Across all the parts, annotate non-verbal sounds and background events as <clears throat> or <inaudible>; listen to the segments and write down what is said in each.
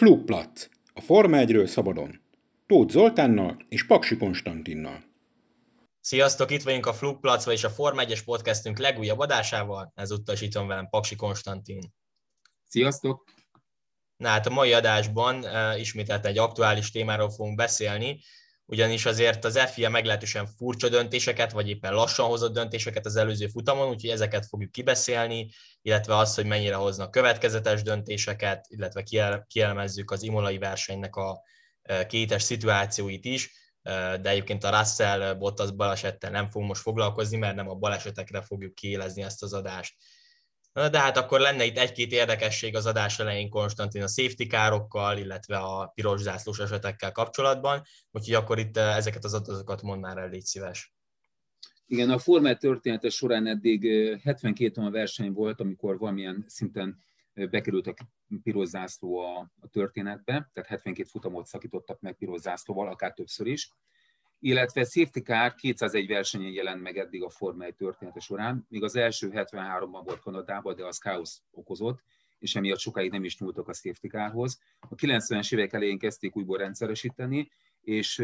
Flugplatz. A Forma 1 szabadon. Tóth Zoltánnal és Paksi Konstantinnal. Sziasztok, itt vagyunk a Flugplatz, vagyis a Forma 1-es podcastünk legújabb adásával. Ezúttal is itt van velem Paksi Konstantin. Sziasztok! Na hát a mai adásban uh, ismételten egy aktuális témáról fogunk beszélni, ugyanis azért az FIA meglehetősen furcsa döntéseket, vagy éppen lassan hozott döntéseket az előző futamon, úgyhogy ezeket fogjuk kibeszélni, illetve az, hogy mennyire hoznak következetes döntéseket, illetve kielemezzük az imolai versenynek a kétes szituációit is, de egyébként a Russell Bottas balesettel nem fogunk most foglalkozni, mert nem a balesetekre fogjuk kiélezni ezt az adást. De hát akkor lenne itt egy-két érdekesség az adás elején Konstantin a safety károkkal, illetve a piros zászlós esetekkel kapcsolatban, úgyhogy akkor itt ezeket az adatokat mond már el, légy szíves. Igen, a formát története során eddig 72 eh, a verseny volt, amikor valamilyen szinten bekerült a piros zászló a, a történetbe, tehát 72 futamot szakítottak meg piros zászlóval, akár többször is illetve safety car 201 versenyen jelent meg eddig a Forma 1 története során, míg az első 73-ban volt Kanadában, de az káosz okozott, és emiatt sokáig nem is nyúltak a safety carhoz. A 90-es évek elején kezdték újból rendszeresíteni, és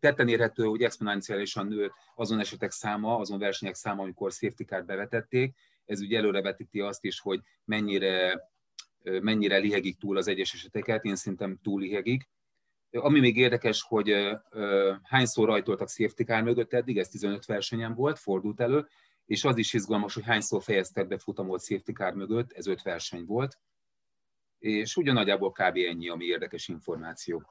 tetten érhető, hogy exponenciálisan nőtt azon esetek száma, azon versenyek száma, amikor safety car bevetették. Ez ugye előrevetíti azt is, hogy mennyire, mennyire lihegik túl az egyes eseteket, én szerintem túl lihegik, ami még érdekes, hogy hányszor rajtoltak safety car mögött eddig, ez 15 versenyen volt, fordult elő, és az is izgalmas, hogy hányszor fejeztek be futamot safety car mögött, ez 5 verseny volt, és ugyanagyából kb. ennyi, ami érdekes információ.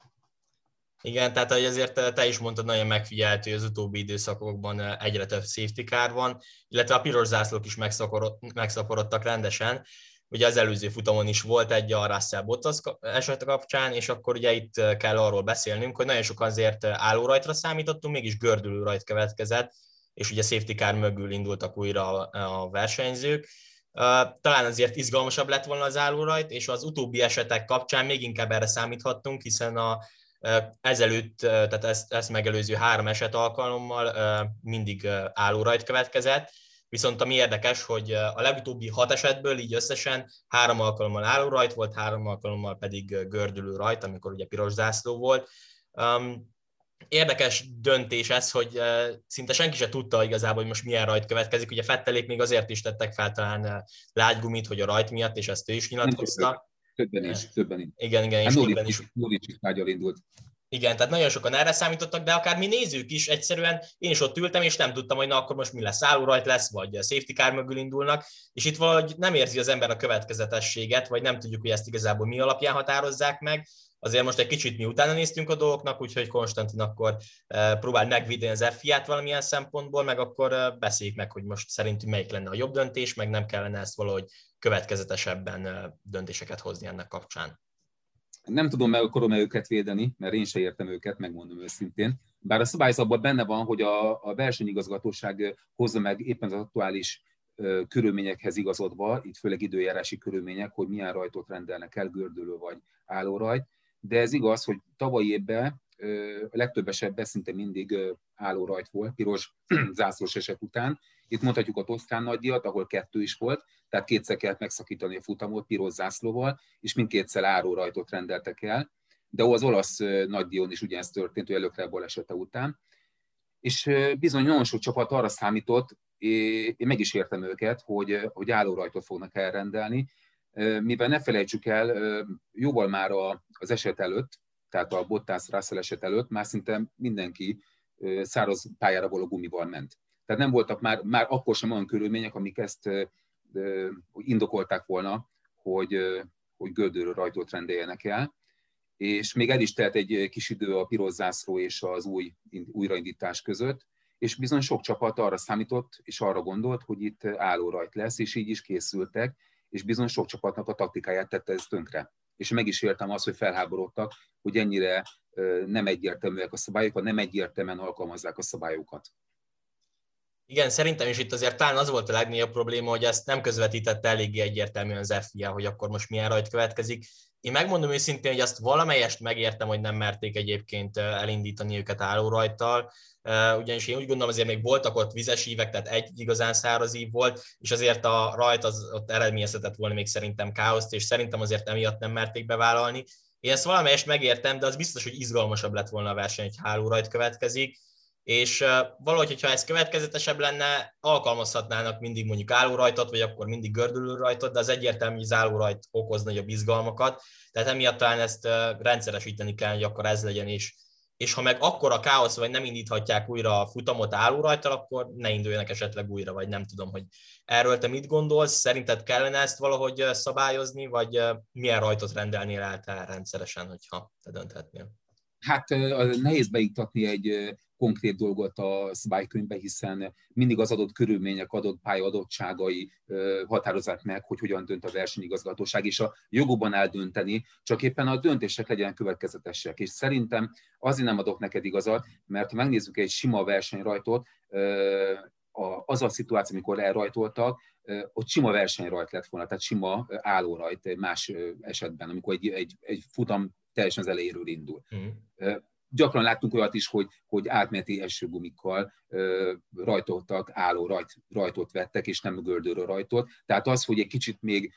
Igen, tehát ahogy azért te is mondtad, nagyon megfigyelhető, hogy az utóbbi időszakokban egyre több safety car van, illetve a piros zászlók is megszaporodtak rendesen, ugye az előző futamon is volt egy a Russell Bottas eset kapcsán, és akkor ugye itt kell arról beszélnünk, hogy nagyon sokan azért állórajtra számítottunk, mégis gördülő rajt következett, és ugye safety car mögül indultak újra a versenyzők. Talán azért izgalmasabb lett volna az állórajt, és az utóbbi esetek kapcsán még inkább erre számíthattunk, hiszen a ezelőtt, tehát ezt, ezt megelőző három eset alkalommal mindig állórajt következett, Viszont ami érdekes, hogy a legutóbbi hat esetből így összesen három alkalommal álló rajt volt, három alkalommal pedig gördülő rajt, amikor ugye piros zászló volt. Um, érdekes döntés ez, hogy szinte senki se tudta igazából, hogy most milyen rajt következik. Ugye Fettelék még azért is tettek fel talán lágygumit, hogy a rajt miatt, és ezt ő is nyilatkozta. Többen is, többen is. Igen, igen, és hát többen is. Nórics is indult. Igen, tehát nagyon sokan erre számítottak, de akár mi nézők is egyszerűen, én is ott ültem, és nem tudtam, hogy na akkor most mi lesz, rajt lesz, vagy a safety car mögül indulnak, és itt valahogy nem érzi az ember a következetességet, vagy nem tudjuk, hogy ezt igazából mi alapján határozzák meg. Azért most egy kicsit mi utána néztünk a dolgoknak, úgyhogy Konstantin akkor eh, próbál megvédeni az FIA-t valamilyen szempontból, meg akkor eh, beszéljük meg, hogy most szerintünk melyik lenne a jobb döntés, meg nem kellene ezt valahogy következetesebben eh, döntéseket hozni ennek kapcsán nem tudom meg akarom -e őket védeni, mert én se értem őket, megmondom őszintén. Bár a szabályzatban benne van, hogy a, a versenyigazgatóság hozza meg éppen az aktuális körülményekhez igazodva, itt főleg időjárási körülmények, hogy milyen rajtot rendelnek el, gördülő vagy állórajt. De ez igaz, hogy tavalyi évben a legtöbb esetben szinte mindig álló rajt volt, piros <clears throat> zászlós eset után. Itt mondhatjuk a Toszkán nagydíjat, ahol kettő is volt, tehát kétszer kellett megszakítani a futamot piros zászlóval, és mindkétszer álló rajtot rendeltek el. De az olasz nagydíjon is ugyanezt történt, hogy előkre balesete után. És bizony nagyon sok csapat arra számított, én meg is értem őket, hogy, hogy rajtot fognak elrendelni, mivel ne felejtsük el, jóval már az eset előtt, tehát a Bottas Russell eset előtt már szinte mindenki száraz pályára való gumival ment. Tehát nem voltak már, már akkor sem olyan körülmények, amik ezt indokolták volna, hogy, hogy gördülő rajtot rendeljenek el. És még el is telt egy kis idő a piros zászló és az új újraindítás között, és bizony sok csapat arra számított, és arra gondolt, hogy itt álló rajt lesz, és így is készültek, és bizony sok csapatnak a taktikáját tette ez tönkre és meg is értem azt, hogy felháborodtak, hogy ennyire nem egyértelműek a szabályok, nem egyértelműen alkalmazzák a szabályokat. Igen, szerintem is itt azért talán az volt a legnagyobb probléma, hogy ezt nem közvetítette eléggé egyértelműen az FIA, hogy akkor most milyen rajt következik. Én megmondom őszintén, hogy azt valamelyest megértem, hogy nem merték egyébként elindítani őket álló rajtal, ugyanis én úgy gondolom azért még voltak ott vizes ívek, tehát egy igazán száraz ív volt, és azért a rajt az ott eredményezhetett volna még szerintem káoszt, és szerintem azért emiatt nem merték bevállalni. Én ezt valamelyest megértem, de az biztos, hogy izgalmasabb lett volna a verseny, hogy hálórajt következik, és valahogy, hogyha ez következetesebb lenne, alkalmazhatnának mindig mondjuk állórajtot, vagy akkor mindig gördülőrajtot, de az egyértelmű, hogy az állórajt okoz nagyobb izgalmakat, tehát emiatt talán ezt rendszeresíteni kell, hogy akkor ez legyen, és és ha meg akkor a káosz, vagy nem indíthatják újra a futamot álló rajta, akkor ne induljanak esetleg újra, vagy nem tudom, hogy erről te mit gondolsz, szerinted kellene ezt valahogy szabályozni, vagy milyen rajtot rendelnél el te rendszeresen, hogyha te dönthetnél? Hát nehéz beiktatni egy konkrét dolgot a szabálykönyvbe, hiszen mindig az adott körülmények, adott pályadottságai határozzák meg, hogy hogyan dönt a versenyigazgatóság, és a jogokban eldönteni, csak éppen a döntések legyenek következetesek. És szerintem azért nem adok neked igazat, mert ha megnézzük egy sima versenyrajtot, az a szituáció, amikor elrajtoltak, ott sima versenyrajt lett volna, tehát sima állórajt más esetben, amikor egy, egy, egy futam teljesen az elejéről indul. Mm gyakran láttunk olyat is, hogy, hogy átmeneti esőgumikkal ö, rajtoltak, álló rajt, rajtot vettek, és nem gördőről rajtot. Tehát az, hogy egy kicsit még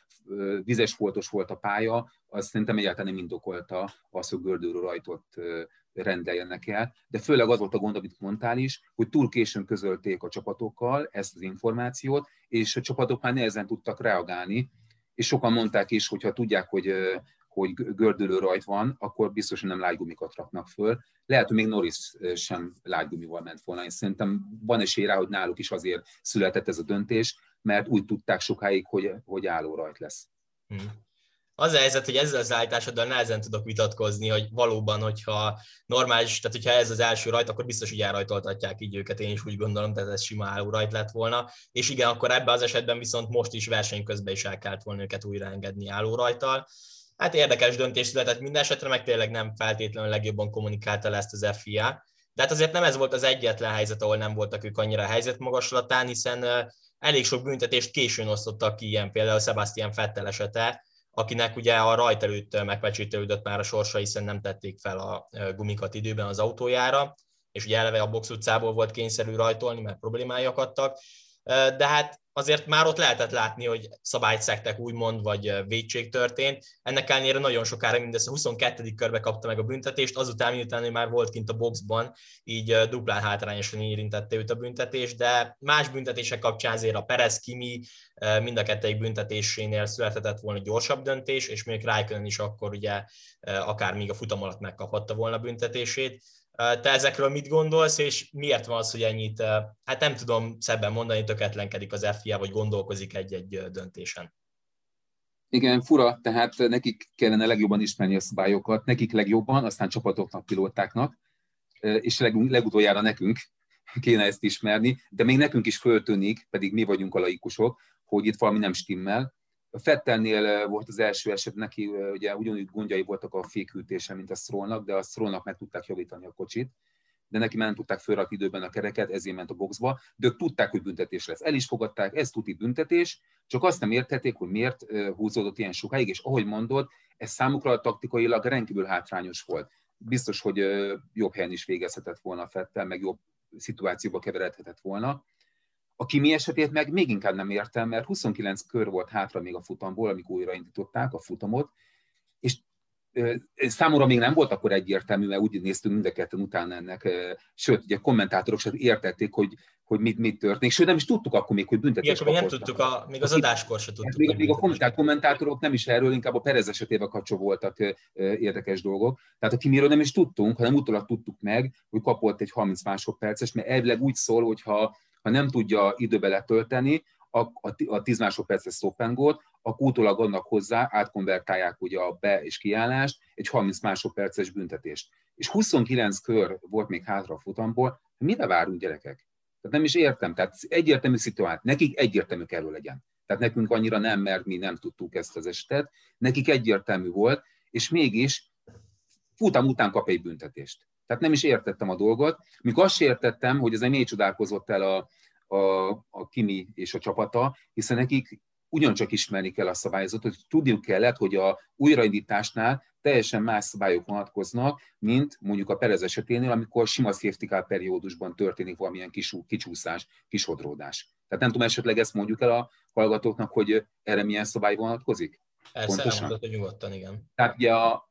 vizes foltos volt a pálya, az szerintem egyáltalán nem indokolta az, hogy gördőről rajtot ö, rendeljenek el. De főleg az volt a gond, amit mondtál is, hogy túl későn közölték a csapatokkal ezt az információt, és a csapatok már nehezen tudtak reagálni, és sokan mondták is, hogyha tudják, hogy hogy gördülő rajt van, akkor biztos, hogy nem lágygumikat raknak föl. Lehet, hogy még Norris sem lágygumival ment volna. Én szerintem van esély rá, hogy náluk is azért született ez a döntés, mert úgy tudták sokáig, hogy, hogy álló rajt lesz. Hmm. Az a helyzet, hogy ezzel az állításoddal nehezen tudok vitatkozni, hogy valóban, hogyha normális, tehát hogyha ez az első rajt, akkor biztos, hogy elrajtoltatják így őket, én is úgy gondolom, tehát ez sima álló rajt lett volna. És igen, akkor ebben az esetben viszont most is verseny közben is el kellett volna őket újra engedni álló rajtal. Hát érdekes döntés született. Minden esetre, meg tényleg nem feltétlenül legjobban kommunikálta le ezt az FIA. De hát azért nem ez volt az egyetlen helyzet, ahol nem voltak ők annyira helyzet magaslatán, hiszen elég sok büntetést későn osztottak ki, ilyen például Sebastian Fettel esete, akinek ugye a rajt előtt megpecsételődött már a sorsa, hiszen nem tették fel a gumikat időben az autójára, és ugye eleve a box utcából volt kényszerű rajtolni, mert problémái akadtak, de hát azért már ott lehetett látni, hogy szabályt szektek úgymond, vagy védség történt. Ennek ellenére nagyon sokára mindössze 22. körbe kapta meg a büntetést, azután, miután ő már volt kint a boxban, így duplán hátrányosan érintette őt a büntetés, de más büntetések kapcsán azért a Perez Kimi mind a kettőik büntetésénél születhetett volna gyorsabb döntés, és még Raikkonen is akkor ugye akár még a futam alatt megkaphatta volna büntetését te ezekről mit gondolsz, és miért van az, hogy ennyit, hát nem tudom szebben mondani, töketlenkedik az FIA, vagy gondolkozik egy-egy döntésen? Igen, fura, tehát nekik kellene legjobban ismerni a szabályokat, nekik legjobban, aztán csapatoknak, pilótáknak, és leg, legutoljára nekünk kéne ezt ismerni, de még nekünk is föltűnik, pedig mi vagyunk a laikusok, hogy itt valami nem stimmel, Fettelnél volt az első eset, neki ugye ugyanúgy gondjai voltak a fékültése, mint a Strollnak, de a Strollnak meg tudták javítani a kocsit, de neki már nem tudták fölrakni időben a kereket, ezért ment a boxba, de ők tudták, hogy büntetés lesz. El is fogadták, ez tuti büntetés, csak azt nem értették, hogy miért húzódott ilyen sokáig, és ahogy mondod, ez számukra taktikailag rendkívül hátrányos volt. Biztos, hogy jobb helyen is végezhetett volna Fettel, meg jobb szituációba keveredhetett volna a Kimi esetét meg még inkább nem értem, mert 29 kör volt hátra még a futamból, amikor újraindították a futamot, és Számomra még nem volt akkor egyértelmű, mert úgy néztünk mind a ketten utána ennek, sőt, ugye kommentátorok sem értették, hogy, hogy mit, mit történik, sőt nem is tudtuk akkor még, hogy büntetés Igen, még nem tudtuk, a, még az adáskor se tudtuk. Még, még a kommentát, kommentátorok nem is erről, inkább a Perez esetével kapcsolatban voltak érdekes dolgok. Tehát a Kimiről nem is tudtunk, hanem utólag tudtuk meg, hogy kapott egy 30 másodperces, mert elvileg úgy szól, hogy ha nem tudja időbe letölteni a, a, a 10 másodperces stop and go akkor utólag adnak hozzá, átkonvertálják ugye a be- és kiállást, egy 30 másodperces büntetést. És 29 kör volt még hátra a futamból, mire várunk gyerekek? Tehát nem is értem, tehát egyértelmű szituáció, nekik egyértelmű kell legyen. Tehát nekünk annyira nem, mert mi nem tudtuk ezt az esetet, nekik egyértelmű volt, és mégis futam után kap egy büntetést. Tehát nem is értettem a dolgot. Mikor azt értettem, hogy ez miért csodálkozott el a, a, a Kimi és a csapata, hiszen nekik ugyancsak ismerni kell a szabályozatot, hogy tudniuk kellett, hogy a újraindításnál teljesen más szabályok vonatkoznak, mint mondjuk a Perez eseténél, amikor sima safety car periódusban történik valamilyen kis, kicsúszás, kisodródás. Tehát nem tudom, esetleg ezt mondjuk el a hallgatóknak, hogy erre milyen szabály vonatkozik? Persze, Pontosan. nyugodtan, igen. Tehát ugye a,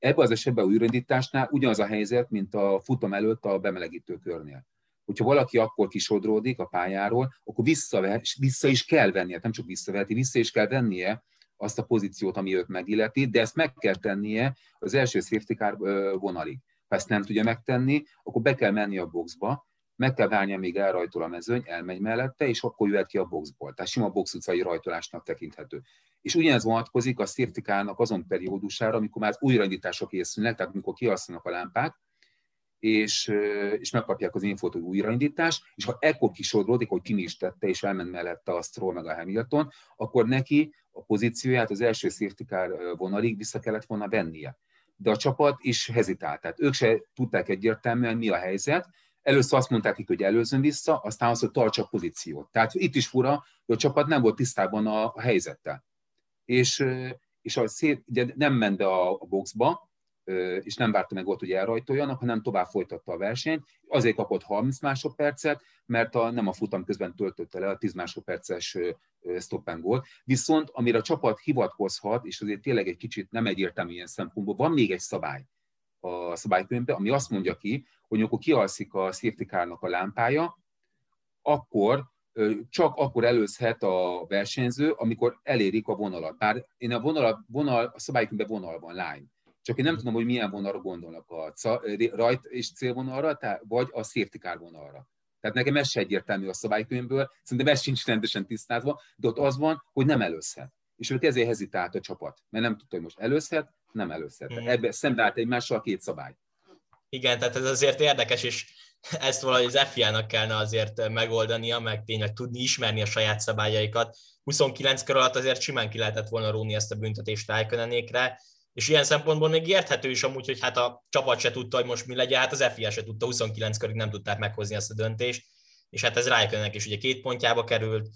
Ebben az esetben a újraindításnál ugyanaz a helyzet, mint a futam előtt a bemelegítő körnél. Hogyha valaki akkor kisodródik a pályáról, akkor vissza, vissza is kell vennie, nem csak visszaveheti, vissza is kell vennie azt a pozíciót, ami őt megilleti, de ezt meg kell tennie az első safety car vonalig. Ha ezt nem tudja megtenni, akkor be kell menni a boxba, meg kell várnia, még elrajtol a mezőny, elmegy mellette, és akkor jöhet ki a boxból. Tehát sima box utcai rajtolásnak tekinthető. És ugyanez vonatkozik a safety azon periódusára, amikor már újraindítások készülnek, tehát amikor kialszanak a lámpák, és, és megkapják az infót, hogy újraindítás, és ha ekkor kisodródik, hogy Kimi is tette, és elment mellette a Stroll meg a Hamilton, akkor neki a pozícióját az első car vonalig vissza kellett volna vennie. De a csapat is hezitált, tehát ők se tudták egyértelműen, mi a helyzet, Először azt mondták hogy előzön vissza, aztán azt, hogy tartsa a pozíciót. Tehát itt is fura, hogy a csapat nem volt tisztában a, a helyzettel. És, és a szép, ugye nem ment be a, a boxba, és nem várta meg ott, hogy elrajtoljanak, hanem tovább folytatta a versenyt. Azért kapott 30 másodpercet, mert a, nem a futam közben töltötte le a 10 másodperces stop and goal. Viszont amire a csapat hivatkozhat, és azért tényleg egy kicsit nem egyértelmű ilyen szempontból, van még egy szabály a szabálykönyvben, ami azt mondja ki, hogy amikor kialszik a safety a lámpája, akkor csak akkor előzhet a versenyző, amikor elérik a vonalat. Bár én a vonal, vonal a szabálykönyvben vonal van, line. Csak én nem tudom, hogy milyen vonalra gondolnak a rajt és célvonalra, vagy a safety car vonalra. Tehát nekem ez se egyértelmű a szabálykönyvből, szerintem ez sincs rendesen tisztázva, de ott az van, hogy nem előzhet. És ők ezért hezitált a csapat, mert nem tudta, hogy most előzhet, nem előzhet. Mm. Ebben szembeállt egymással a két szabály. Igen, tehát ez azért érdekes, és ezt valahogy az FIA-nak kellene azért megoldania, meg tényleg tudni ismerni a saját szabályaikat. 29 kör alatt azért simán ki lehetett volna róni ezt a büntetést Rájkönenékre, és ilyen szempontból még érthető is amúgy, hogy hát a csapat se tudta, hogy most mi legyen, hát az FIA se tudta, 29 körig nem tudták meghozni ezt a döntést, és hát ez Rájkönenek is ugye két pontjába került,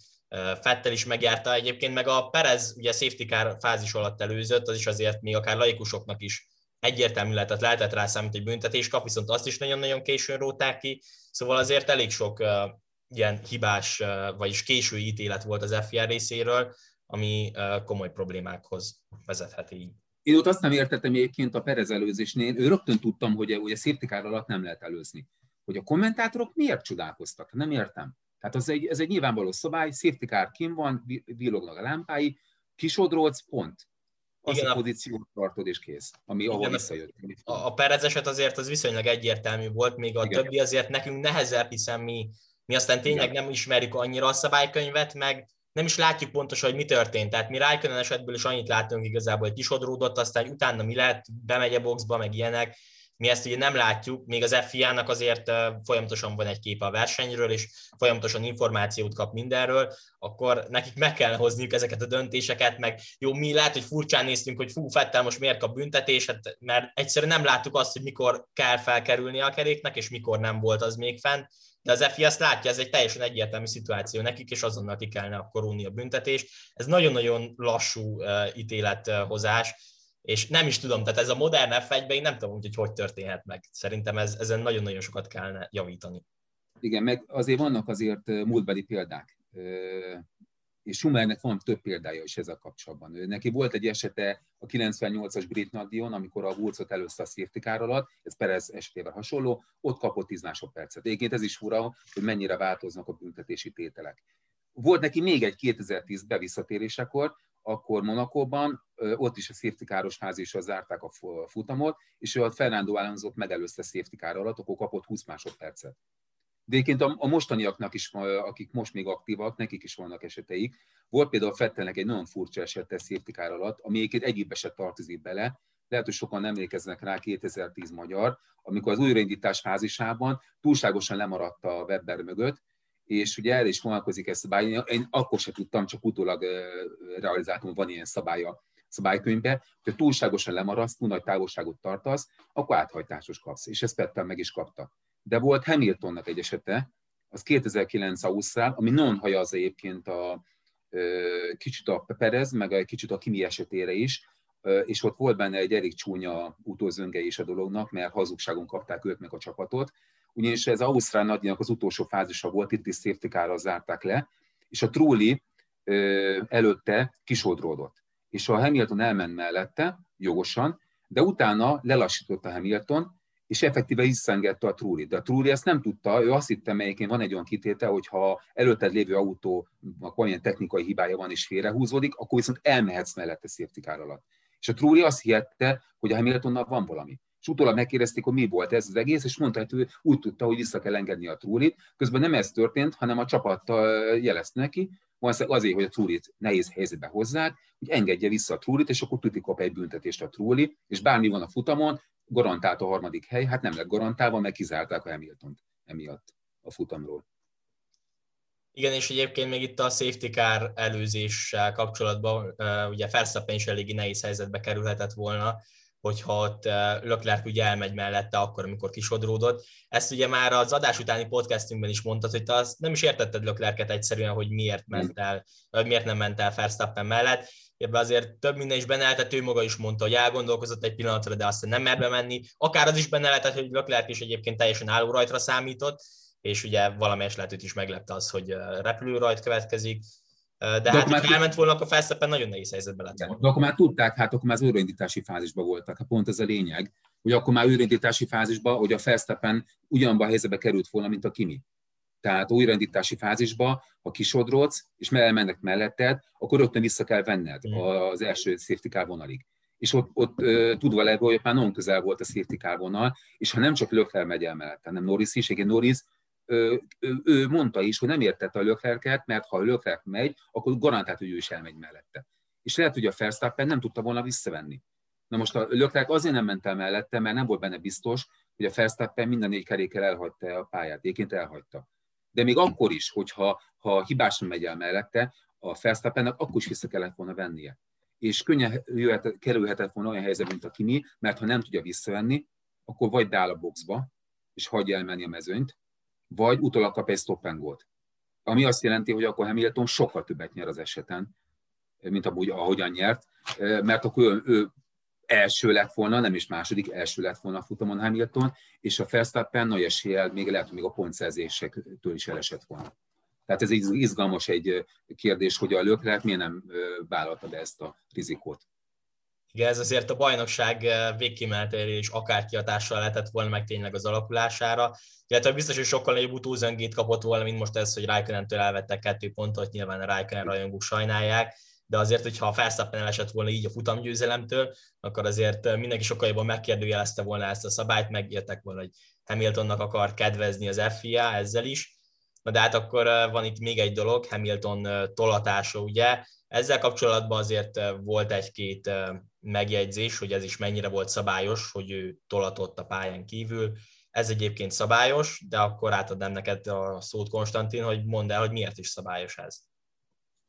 Fettel is megjárta egyébként, meg a Perez ugye safety car fázis alatt előzött, az is azért még akár laikusoknak is egyértelmű lehetett, lehetett rá számít, hogy büntetés kap, viszont azt is nagyon-nagyon későn róták ki, szóval azért elég sok uh, ilyen hibás, uh, vagyis késő ítélet volt az FIA részéről, ami uh, komoly problémákhoz vezethet így. Én ott azt nem értettem egyébként a Perez előzésnél, ő rögtön tudtam, hogy, hogy a safety car alatt nem lehet előzni. Hogy a kommentátorok miért csodálkoztak? Nem értem. Tehát az egy, ez egy nyilvánvaló szabály, safety car kim van, villognak a lámpái, kisodrolsz, pont azt igen, a pozíciót tartod, és kész, ami ahol visszajött. A, a Perez eset azért az viszonylag egyértelmű volt, még a igen. többi azért nekünk nehezebb, hiszen mi, mi aztán tényleg igen. nem ismerjük annyira a szabálykönyvet, meg nem is látjuk pontosan, hogy mi történt. Tehát mi Rájkönen esetből is annyit látunk igazából, hogy kisodródott, aztán utána mi lehet, bemegy a boxba, meg ilyenek, mi ezt ugye nem látjuk, még az FIA-nak azért folyamatosan van egy kép a versenyről, és folyamatosan információt kap mindenről, akkor nekik meg kell hozniuk ezeket a döntéseket, meg jó, mi lehet, hogy furcsán néztünk, hogy fú, Fettel most miért kap büntetést, mert egyszerűen nem láttuk azt, hogy mikor kell felkerülni a keréknek, és mikor nem volt az még fent, de az FI azt látja, ez egy teljesen egyértelmű szituáció nekik, és azonnal ki kellene akkor a büntetést. Ez nagyon-nagyon lassú uh, ítélethozás, és nem is tudom, tehát ez a modern f én nem tudom, hogy hogy történhet meg. Szerintem ez, ezen nagyon-nagyon sokat kellene javítani. Igen, meg azért vannak azért múltbeli példák. És Schumernek van több példája is ezzel kapcsolatban. Neki volt egy esete a 98-as brit nagydíjon, amikor a Wurcot először a safety car alatt, ez Perez esetével hasonló, ott kapott 10 másodpercet. Egyébként ez is fura, hogy mennyire változnak a büntetési tételek. Volt neki még egy 2010 bevisszatérésekor, akkor Monakóban, ott is a safety káros fázisra zárták a futamot, és a Fernando alonso megelőzte safety car alatt, akkor kapott 20 másodpercet. De egyébként a, a mostaniaknak is, akik most még aktívak, nekik is vannak eseteik. Volt például Fettelnek egy nagyon furcsa esete safety car alatt, ami egyébként egyéb eset tartozik bele, lehet, hogy sokan emlékeznek rá 2010 magyar, amikor az újraindítás fázisában túlságosan lemaradt a Webber mögött, és ugye el is vonalkozik ezt szabály. Én akkor sem tudtam, csak utólag realizáltam, van ilyen szabálya szabálykönyvbe, hogy túlságosan lemaradsz, túl nagy távolságot tartasz, akkor áthajtásos kapsz, és ezt Pettel meg is kapta. De volt Hamiltonnak egy esete, az 2009 Ausztrál, ami non az egyébként a, kicsit a Perez, meg egy kicsit a Kimi esetére is, és ott volt benne egy elég csúnya utózönge is a dolognak, mert hazugságon kapták őt meg a csapatot, ugyanis ez Ausztrál nagyjának az utolsó fázisa volt, itt is safety zárták le, és a Trulli előtte kisodródott. És a Hamilton elment mellette, jogosan, de utána lelassította Hamilton, és effektíve visszaengedte a Trulli. De a Trulli ezt nem tudta, ő azt hitte, melyikén van egy olyan kitétel, hogy ha előtted lévő autó, olyan technikai hibája van és félrehúzódik, akkor viszont elmehetsz mellette safety alatt. És a Trulli azt hihette, hogy a Hamiltonnal van valami. És utólag megkérdezték, hogy mi volt ez az egész, és mondta, hogy ő úgy tudta, hogy vissza kell engedni a Trullit. Közben nem ez történt, hanem a csapattal jelezte neki, azért, hogy a Trullit nehéz helyzetbe hozzák, hogy engedje vissza a Trullit, és akkor tudni kap egy büntetést a Trulli, és bármi van a futamon, garantált a harmadik hely, hát nem lett garantálva, meg kizárták a Hamilton emiatt a futamról. Igen, és egyébként még itt a safety car előzéssel kapcsolatban ugye Verstappen is eléggé nehéz helyzetbe kerülhetett volna, hogyha ott Leclerc ugye elmegy mellette akkor, amikor kisodródott. Ezt ugye már az adás utáni podcastünkben is mondtad, hogy te azt nem is értetted Leclerc-et egyszerűen, hogy miért ment el, vagy miért nem ment el Verstappen mellett. Ebben azért több minden is benne lehetett, ő maga is mondta, hogy elgondolkozott egy pillanatra, de aztán nem mer bemenni. Akár az is benne lehetett, hogy Leclerc is egyébként teljesen álló rajtra számított, és ugye valamelyes lehetőt is meglepte az, hogy repülő rajt következik. De, de hát, ha elment volna, akkor Fersztappen nagyon nehéz helyzetben lett volna. De akkor már tudták, hát akkor már az újraindítási fázisban voltak. Hát pont ez a lényeg, hogy akkor már újraindítási fázisban, hogy a Fersztappen ugyanabban a helyzetbe került volna, mint a Kimi. Tehát újraindítási fázisba, ha kisodrodsz, és elmennek melletted, akkor rögtön vissza kell venned az első safety car vonalig. És ott, ott tudva levő, hogy már nagyon közel volt a safety car vonal, és ha nem csak Lökler megy el mellette, hanem Norris is, igen, Norris ő, ő, mondta is, hogy nem értette a Löklerket, mert ha a Lökler megy, akkor garantált, hogy ő is elmegy mellette. És lehet, hogy a Verstappen nem tudta volna visszavenni. Na most a Löklerk azért nem ment el mellette, mert nem volt benne biztos, hogy a Verstappen minden négy kerékkel elhagyta a pályát, egyébként elhagyta. De még akkor is, hogyha ha hibásan megy el mellette, a Verstappennek akkor is vissza kellett volna vennie. És könnyen jöhet, kerülhetett volna olyan helyzetbe, mint a Kimi, mert ha nem tudja visszavenni, akkor vagy beáll a boxba, és hagyja elmenni a mezőnyt, vagy utólag kap egy stop and go Ami azt jelenti, hogy akkor Hamilton sokkal többet nyer az eseten, mint amúgy, ahogyan nyert, mert akkor ő, ő első lett volna, nem is második, első lett volna a futamon Hamilton, és a Verstappen nagy eséllyel még lehet, hogy még a pontszerzésektől is elesett volna. Tehát ez egy izgalmas egy kérdés, hogy a Lökler miért nem vállalta be ezt a rizikót. Igen, ez azért a bajnokság végkimenetelére is akár kiadással lehetett volna meg tényleg az alakulására, illetve biztos, hogy sokkal nagyobb utózöngét kapott volna, mint most ez, hogy Raikkonen-től elvettek kettő pontot, nyilván a Raikkonen rajongók sajnálják, de azért, hogyha a Verstappen elesett volna így a futamgyőzelemtől, akkor azért mindenki sokkal jobban megkérdőjelezte volna ezt a szabályt, megértek volna, hogy Hamiltonnak akar kedvezni az FIA ezzel is. Na de hát akkor van itt még egy dolog, Hamilton tolatása, ugye. Ezzel kapcsolatban azért volt egy-két megjegyzés, hogy ez is mennyire volt szabályos, hogy ő tolatott a pályán kívül. Ez egyébként szabályos, de akkor átadnám neked a szót, Konstantin, hogy mondd el, hogy miért is szabályos ez.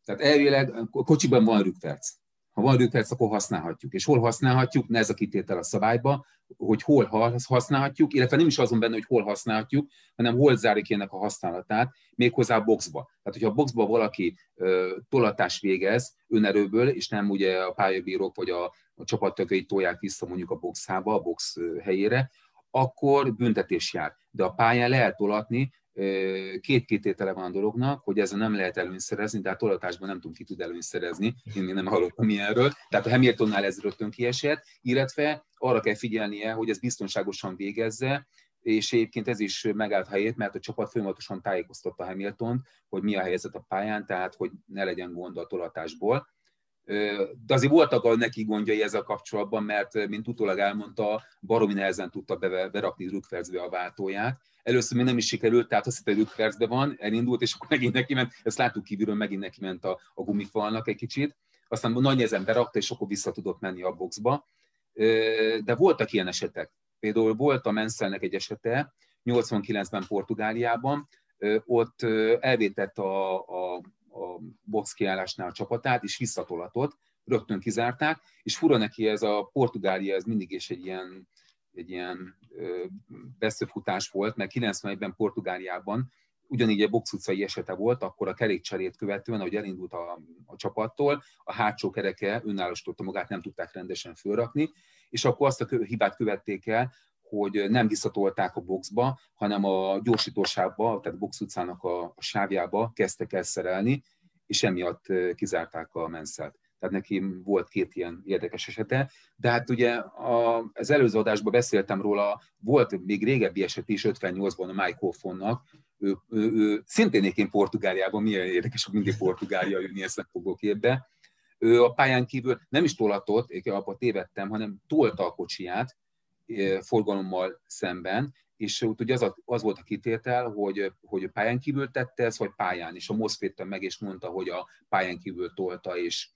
Tehát elvileg kocsiban van rükperc. Ha van rükperc, akkor használhatjuk. És hol használhatjuk, ne ez a kitétel a szabályba, hogy hol használhatjuk, illetve nem is azon benne, hogy hol használhatjuk, hanem hol zárjuk ennek a használatát, méghozzá a boxba. Tehát, hogyha a boxba valaki ö, tolatás végez önerőből, és nem ugye a pályabírók vagy a, a csapattagjai tolják vissza mondjuk a boxába, a box helyére, akkor büntetés jár. De a pályán lehet tolatni, két kitétele van a dolognak, hogy ezzel nem lehet előnyt szerezni, tehát tolatásban nem tudom, ki tud előnyt én még nem hallottam ilyenről. Tehát a Hamiltonnál ez rögtön kiesett, illetve arra kell figyelnie, hogy ez biztonságosan végezze, és egyébként ez is megállt helyét, mert a csapat folyamatosan tájékoztatta Hamilton, hogy mi a helyzet a pályán, tehát hogy ne legyen gond a tolatásból. De azért voltak a neki gondjai ezzel kapcsolatban, mert, mint utólag elmondta, baromi nehezen tudta berakni rükvercbe a váltóját. Először még nem is sikerült, tehát azt hitte, rükvercbe van, elindult, és akkor megint neki ment, ezt láttuk kívülről, megint neki ment a, a gumifalnak egy kicsit. Aztán nagy nehezen berakta, és akkor vissza tudott menni a boxba. De voltak ilyen esetek. Például volt a Menszelnek egy esete, 89-ben Portugáliában, ott elvétett a, a a box kiállásnál a csapatát, és visszatolatott, rögtön kizárták, és fura neki ez a Portugália, ez mindig is egy ilyen, egy ilyen beszöfutás volt, mert 91-ben Portugáliában ugyanígy egy box utcai esete volt, akkor a kerékcserét követően, ahogy elindult a, a csapattól, a hátsó kereke önállósította magát, nem tudták rendesen fölrakni, és akkor azt a hibát követték el, hogy nem visszatolták a boxba, hanem a gyorsítósávba, tehát box utcának a, a sávjába kezdtek el szerelni, és emiatt kizárták a menszelt. tehát neki volt két ilyen érdekes esete, de hát ugye a, az előző adásban beszéltem róla, volt még régebbi eset is 58-ban a Mike Hoffonnak, ő, ő, ő szintén éként Portugáliában, milyen érdekes, hogy mindig Portugália jönni, ezt fogok képbe. Ő a pályán kívül nem is tolatott, én abba tévedtem, hanem tolta a kocsiját forgalommal szemben, és ott ugye az, az volt a kitétel, hogy, hogy pályán kívül tette ezt, vagy pályán, és a Mosz meg, és mondta, hogy a pályán kívül tolta, és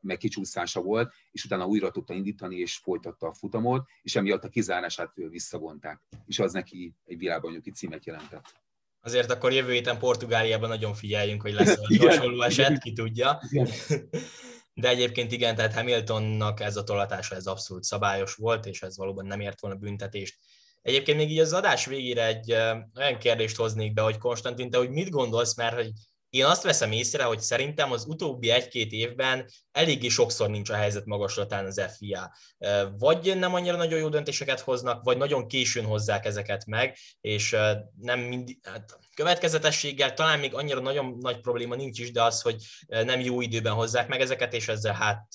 meg kicsúszása volt, és utána újra tudta indítani, és folytatta a futamot, és emiatt a kizárását visszavonták. És az neki egy világbajnoki címet jelentett. Azért akkor jövő héten Portugáliában nagyon figyeljünk, hogy <laughs> lesz egy hasonló eset, ki tudja. Igen. <laughs> De egyébként igen, tehát Hamiltonnak ez a tolatása ez abszolút szabályos volt, és ez valóban nem ért volna büntetést. Egyébként még így az adás végére egy olyan kérdést hoznék be, hogy Konstantin, te hogy mit gondolsz, mert hogy én azt veszem észre, hogy szerintem az utóbbi egy-két évben eléggé sokszor nincs a helyzet magaslatán az FIA. Vagy nem annyira nagyon jó döntéseket hoznak, vagy nagyon későn hozzák ezeket meg, és nem mindig, hát következetességgel talán még annyira nagyon nagy probléma nincs is, de az, hogy nem jó időben hozzák meg ezeket, és ezzel hát,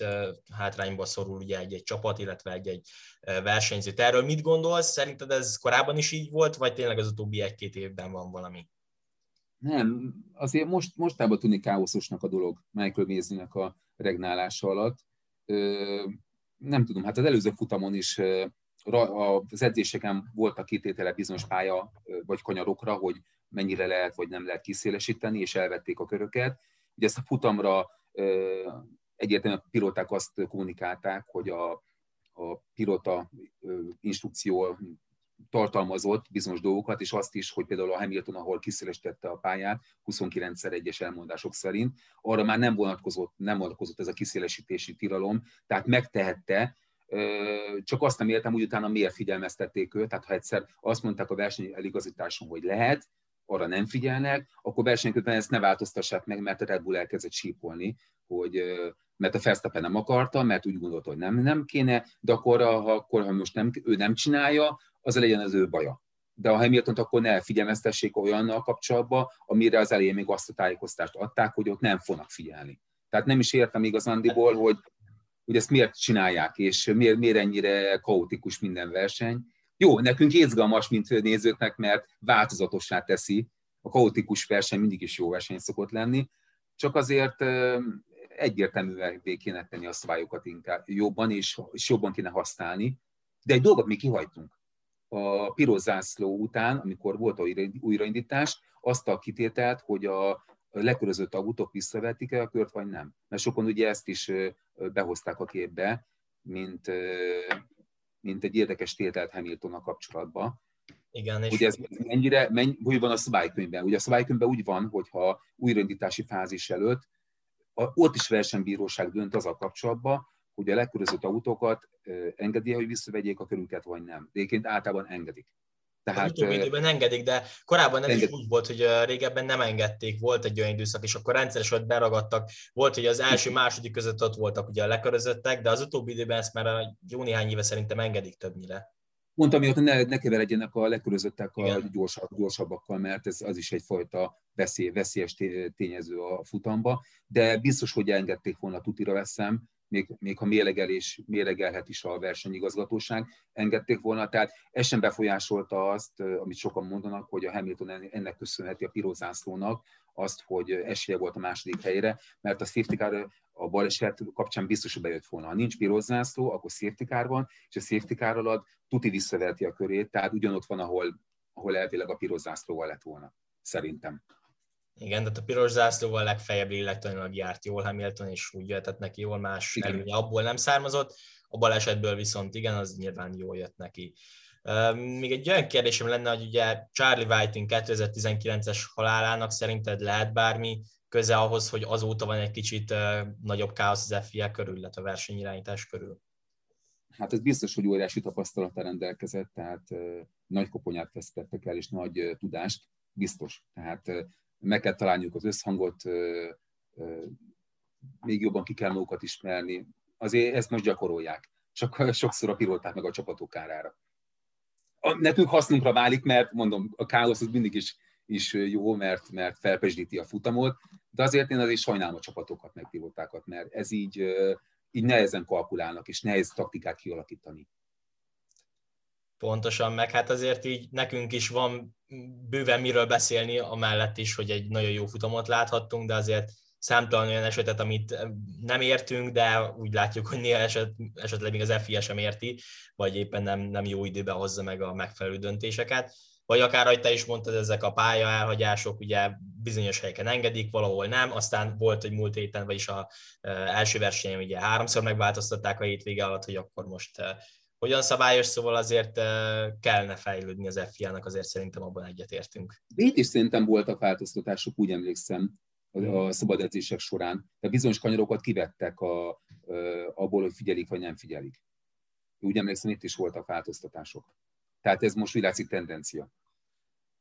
hátrányba szorul ugye egy-egy csapat, illetve egy-egy versenyző. Te erről mit gondolsz? Szerinted ez korábban is így volt, vagy tényleg az utóbbi egy-két évben van valami? Nem, azért most, mostában tűnik káoszosnak a dolog Michael Mézinek a regnálása alatt. Nem tudom, hát az előző futamon is az edzéseken voltak kitétele bizonyos pálya vagy kanyarokra, hogy mennyire lehet vagy nem lehet kiszélesíteni, és elvették a köröket. Ugye ezt a futamra egyértelműen a pilóták azt kommunikálták, hogy a, a pilota instrukció tartalmazott bizonyos dolgokat, és azt is, hogy például a Hamilton, ahol kiszélesítette a pályát, 29-szer egyes elmondások szerint, arra már nem vonatkozott, nem vonatkozott ez a kiszélesítési tilalom, tehát megtehette, csak azt nem értem, hogy utána miért figyelmeztették őt, tehát ha egyszer azt mondták a verseny eligazításon, hogy lehet, arra nem figyelnek, akkor versenyközben ezt ne változtassák meg, mert a Red Bull elkezdett sípolni, hogy mert a Verstappen nem akarta, mert úgy gondolta, hogy nem, nem kéne, de akkor, ha, akkor, ha most nem, ő nem csinálja, az legyen az ő baja. De a hamilton akkor ne figyelmeztessék olyannal kapcsolatban, amire az elején még azt a tájékoztást adták, hogy ott nem fognak figyelni. Tehát nem is értem igazándiból, hogy, hogy ezt miért csinálják, és miért, miért ennyire kaotikus minden verseny. Jó, nekünk izgalmas, mint nézőknek, mert változatossá teszi. A kaotikus verseny mindig is jó verseny szokott lenni, csak azért egyértelművé kéne tenni a szabályokat inkább jobban, és, és jobban kéne használni. De egy dolgot még kihagytunk a piros zászló után, amikor volt a újraindítás, azt a kitételt, hogy a lekörözött autók visszavetik el a kört, vagy nem. Mert sokan ugye ezt is behozták a képbe, mint, mint egy érdekes tételt Hamiltonnal kapcsolatban. Igen, és... Ugye ez mennyire, menny, hogy van a szabálykönyvben? Ugye a szabálykönyvben úgy van, hogyha újraindítási fázis előtt, ott is versenybíróság dönt az a kapcsolatban, hogy a legkörözött autókat engedi, hogy visszavegyék a körünket, vagy nem. De egyébként általában engedik. Tehát, a időben engedik, de korábban ez enged... is úgy volt, hogy régebben nem engedték, volt egy olyan időszak, és akkor rendszeresen beragadtak. Volt, hogy az első, második között ott voltak ugye a lekörözöttek, de az utóbbi időben ezt már jó néhány éve szerintem engedik többnyire. Mondtam, hogy ne, ne keveredjenek a lekörözöttek a gyorsabb, gyorsabbakkal, mert ez az is egyfajta veszély, veszélyes tényező a futamba, de biztos, hogy engedték volna tutira veszem, még, még ha mélegelés, mélegelhet is a versenyigazgatóság, engedték volna. Tehát ez sem befolyásolta azt, amit sokan mondanak, hogy a Hamilton ennek köszönheti a pirozászlónak, azt, hogy esélye volt a második helyre, mert a safety car a baleset kapcsán biztos, hogy bejött volna. Ha nincs pirozászló, akkor safety car van, és a safety car alatt tuti visszaverti a körét, tehát ugyanott van, ahol, ahol elvileg a pirozászlóval lett volna, szerintem. Igen, tehát a piros zászlóval legfeljebb lélektanilag járt jól Hamilton, és úgy jöhetett neki jól, más igen. előnye abból nem származott. A balesetből viszont igen, az nyilván jól jött neki. Még egy olyan kérdésem lenne, hogy ugye Charlie Whiting 2019-es halálának szerinted lehet bármi köze ahhoz, hogy azóta van egy kicsit nagyobb káosz az FIA körül, illetve a versenyirányítás körül? Hát ez biztos, hogy óriási tapasztalata rendelkezett, tehát nagy koponyát vesztettek el, és nagy tudást, biztos. Tehát meg kell találniuk az összhangot, még jobban ki kell magukat ismerni. Azért ezt most gyakorolják. Csak <laughs> sokszor a pilóták meg a csapatok kárára. A, nekünk hasznunkra válik, mert mondom, a káosz az mindig is is jó, mert, mert felpesdíti a futamot, de azért én azért sajnálom a csapatokat, meg pilótákat, mert ez így, így nehezen kalkulálnak, és nehéz taktikát kialakítani. Pontosan, meg hát azért így nekünk is van bőven miről beszélni, amellett is, hogy egy nagyon jó futamot láthattunk, de azért számtalan olyan esetet, amit nem értünk, de úgy látjuk, hogy néha eset, esetleg még az FIA sem érti, vagy éppen nem, nem jó időben hozza meg a megfelelő döntéseket. Vagy akár, ahogy te is mondtad, ezek a pálya elhagyások ugye bizonyos helyeken engedik, valahol nem, aztán volt, hogy múlt héten, vagyis a első versenyen ugye háromszor megváltoztatták a hétvége alatt, hogy akkor most hogyan szabályos, szóval azért kellene fejlődni az FIA-nak, azért szerintem abban egyetértünk. Itt is szerintem voltak változtatások, úgy emlékszem, a szabad edzések során, de bizonyos kanyarokat kivettek a, abból, hogy figyelik vagy nem figyelik. Úgy emlékszem, itt is voltak változtatások. Tehát ez most úgy látszik tendencia.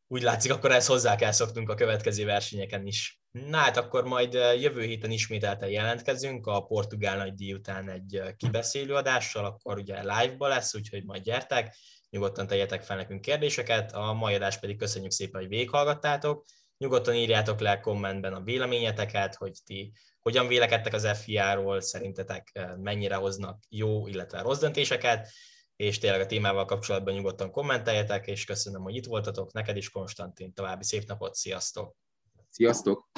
Úgy látszik, akkor ezt hozzá kell szoknunk a következő versenyeken is. Na hát akkor majd jövő héten ismételten jelentkezünk a portugál nagydíj után egy kibeszélő adással, akkor ugye live-ba lesz, úgyhogy majd gyertek, nyugodtan tegyetek fel nekünk kérdéseket, a mai adást pedig köszönjük szépen, hogy végighallgattátok, Nyugodtan írjátok le kommentben a véleményeteket, hogy ti hogyan vélekedtek az FIA-ról, szerintetek mennyire hoznak jó, illetve rossz döntéseket, és tényleg a témával kapcsolatban nyugodtan kommenteljetek, és köszönöm, hogy itt voltatok. Neked is, Konstantin, további szép napot, sziasztok! Sziasztok!